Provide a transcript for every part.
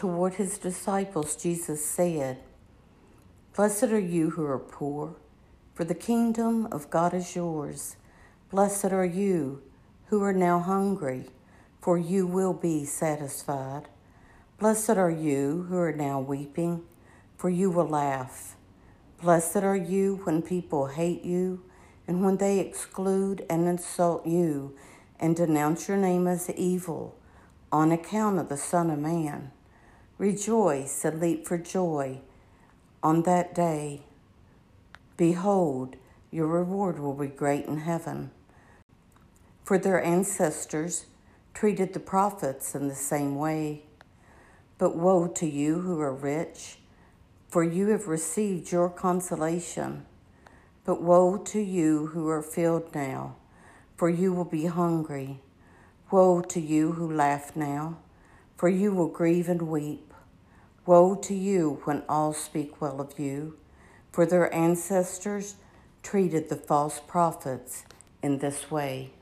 toward his disciples, Jesus said, Blessed are you who are poor, for the kingdom of God is yours. Blessed are you who are now hungry, for you will be satisfied. Blessed are you who are now weeping, for you will laugh. Blessed are you when people hate you, and when they exclude and insult you, and denounce your name as evil on account of the Son of Man. Rejoice and leap for joy on that day. Behold, your reward will be great in heaven. For their ancestors treated the prophets in the same way. But woe to you who are rich, for you have received your consolation. But woe to you who are filled now, for you will be hungry. Woe to you who laugh now, for you will grieve and weep. Woe to you when all speak well of you, for their ancestors treated the false prophets in this way.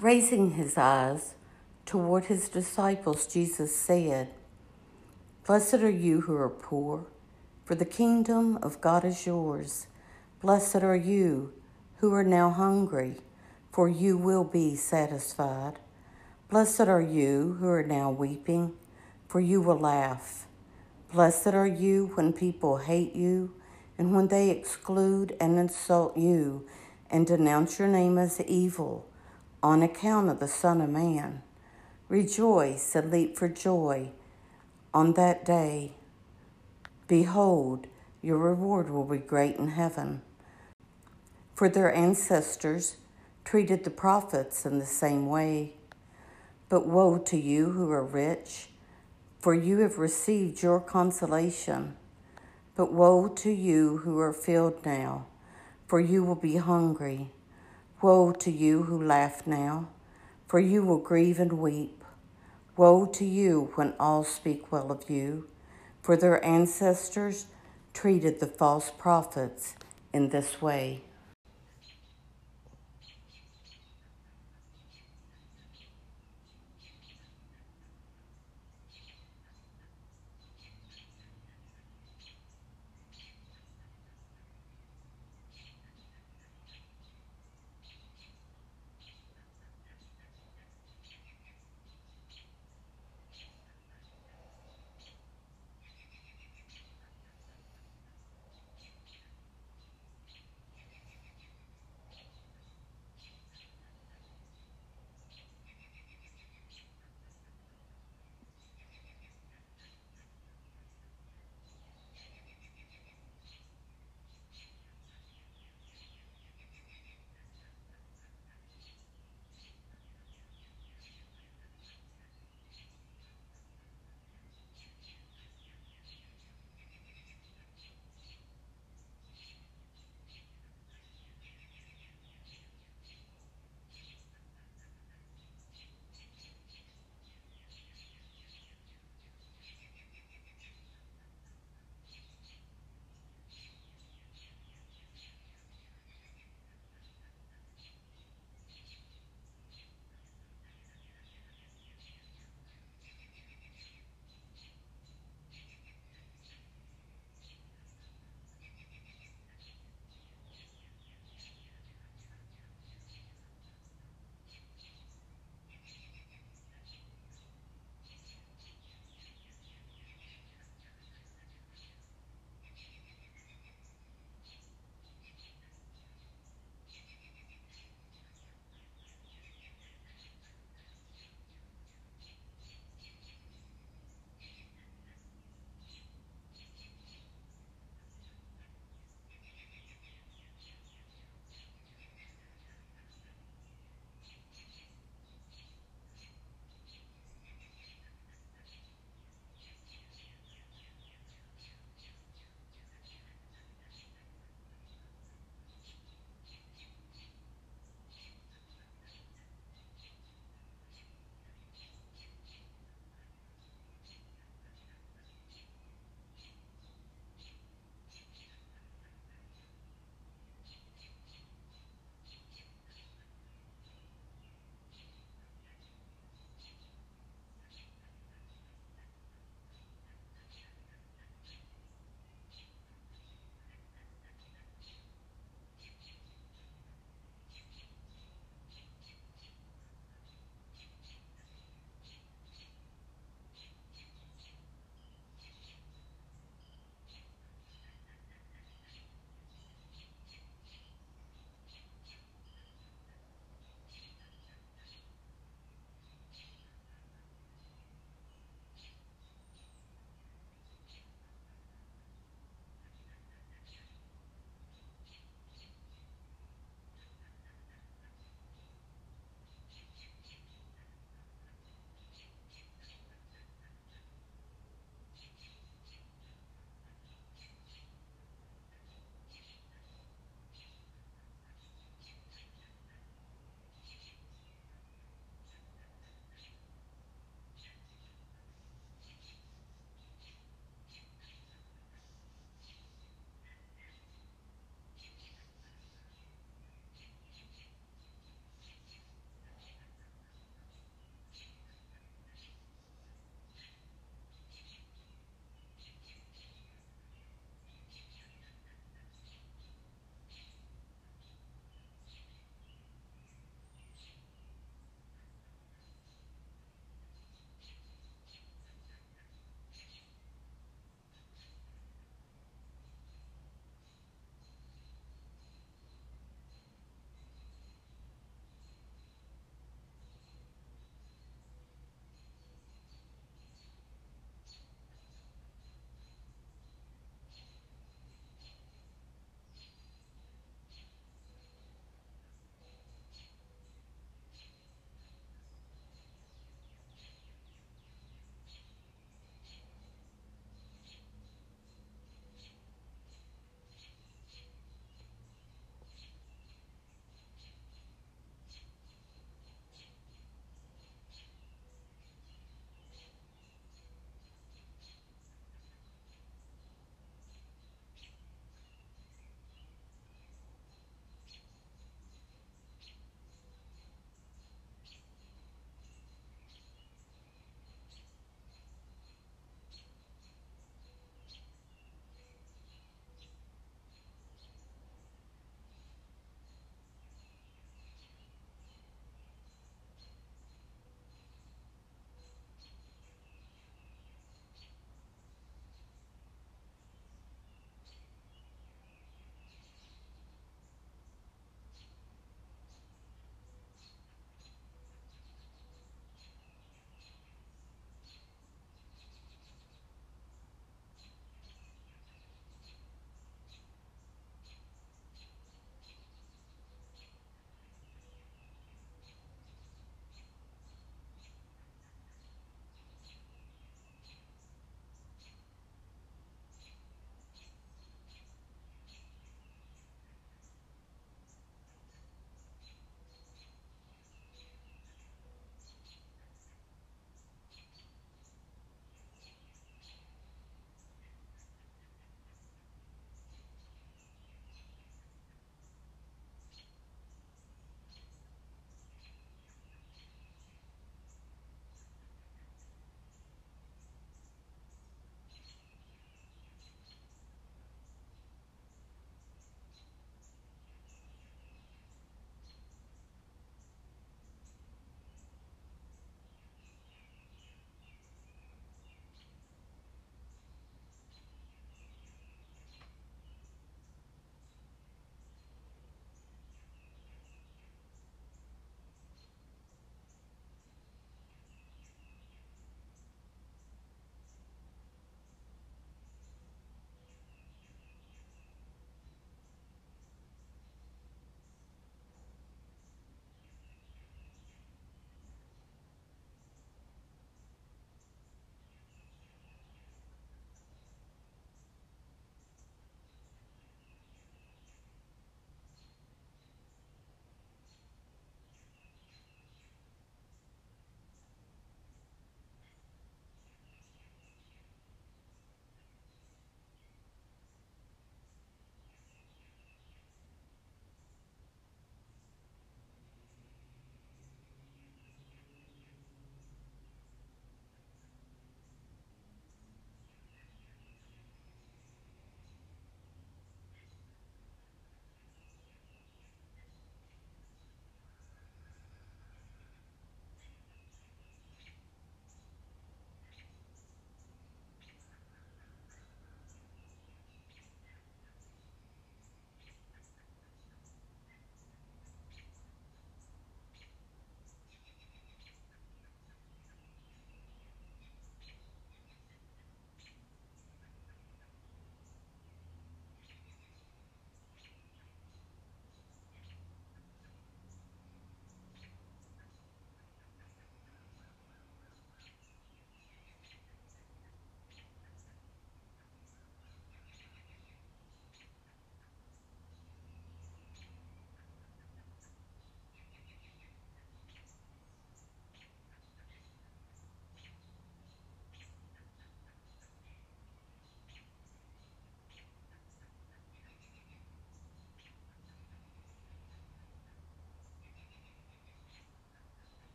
Raising his eyes toward his disciples, Jesus said, Blessed are you who are poor, for the kingdom of God is yours. Blessed are you who are now hungry, for you will be satisfied. Blessed are you who are now weeping, for you will laugh. Blessed are you when people hate you and when they exclude and insult you and denounce your name as evil on account of the Son of Man. Rejoice and leap for joy on that day. Behold, your reward will be great in heaven. For their ancestors treated the prophets in the same way. But woe to you who are rich, for you have received your consolation. But woe to you who are filled now, for you will be hungry. Woe to you who laugh now, for you will grieve and weep. Woe to you when all speak well of you, for their ancestors treated the false prophets in this way.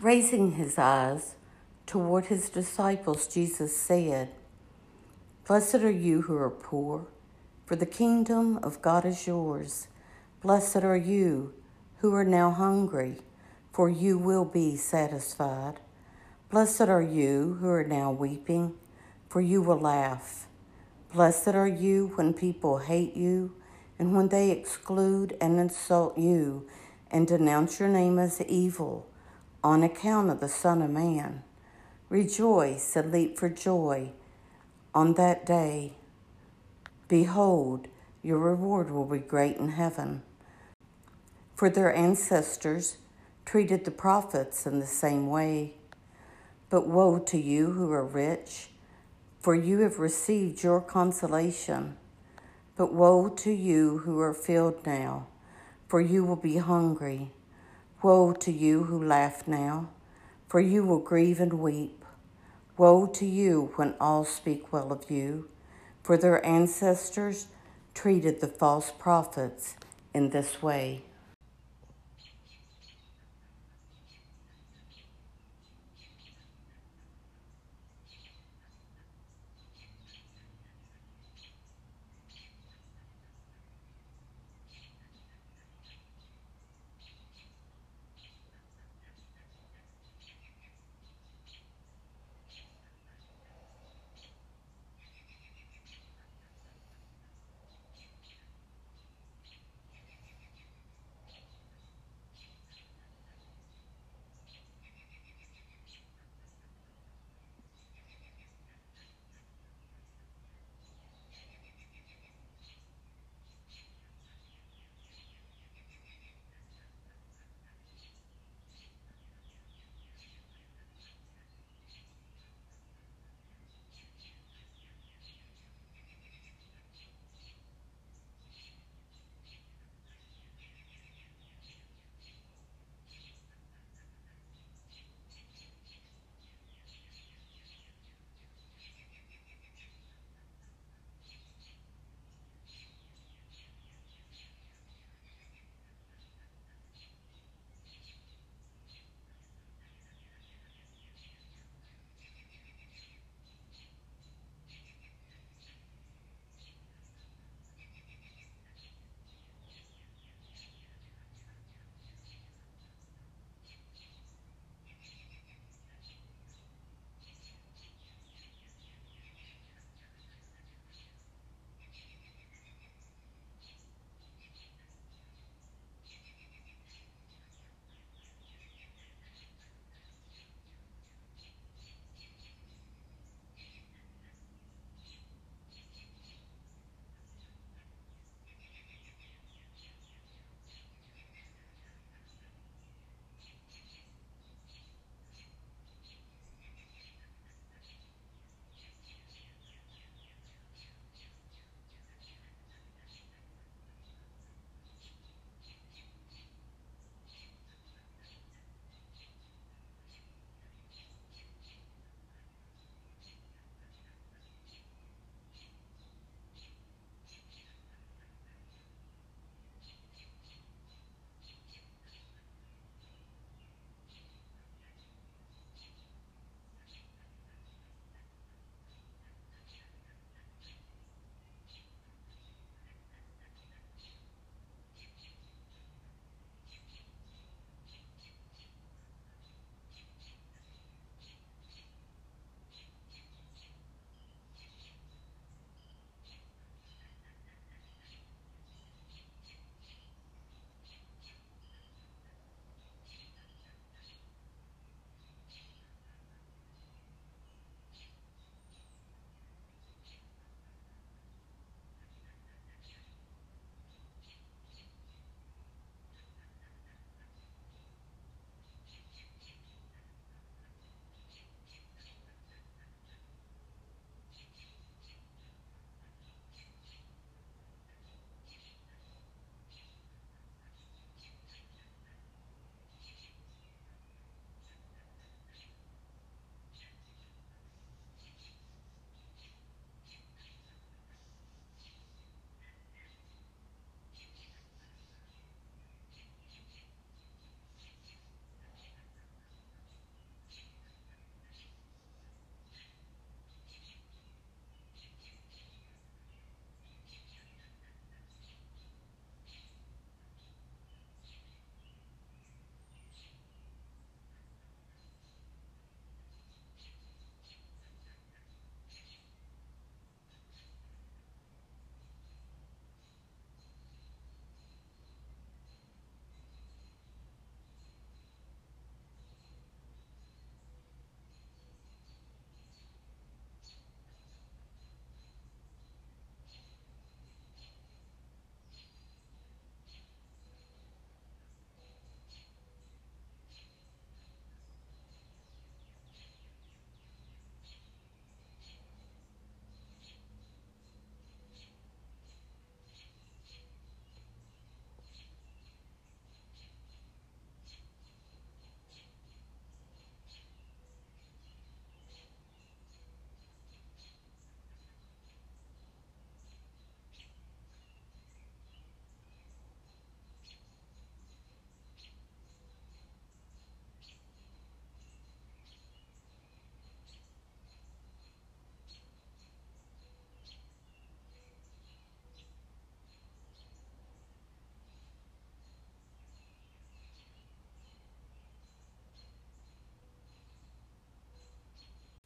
Raising his eyes toward his disciples, Jesus said, Blessed are you who are poor, for the kingdom of God is yours. Blessed are you who are now hungry, for you will be satisfied. Blessed are you who are now weeping, for you will laugh. Blessed are you when people hate you, and when they exclude and insult you, and denounce your name as evil on account of the Son of Man. Rejoice and leap for joy on that day. Behold, your reward will be great in heaven. For their ancestors treated the prophets in the same way. But woe to you who are rich, for you have received your consolation. But woe to you who are filled now, for you will be hungry. Woe to you who laugh now, for you will grieve and weep. Woe to you when all speak well of you, for their ancestors treated the false prophets in this way.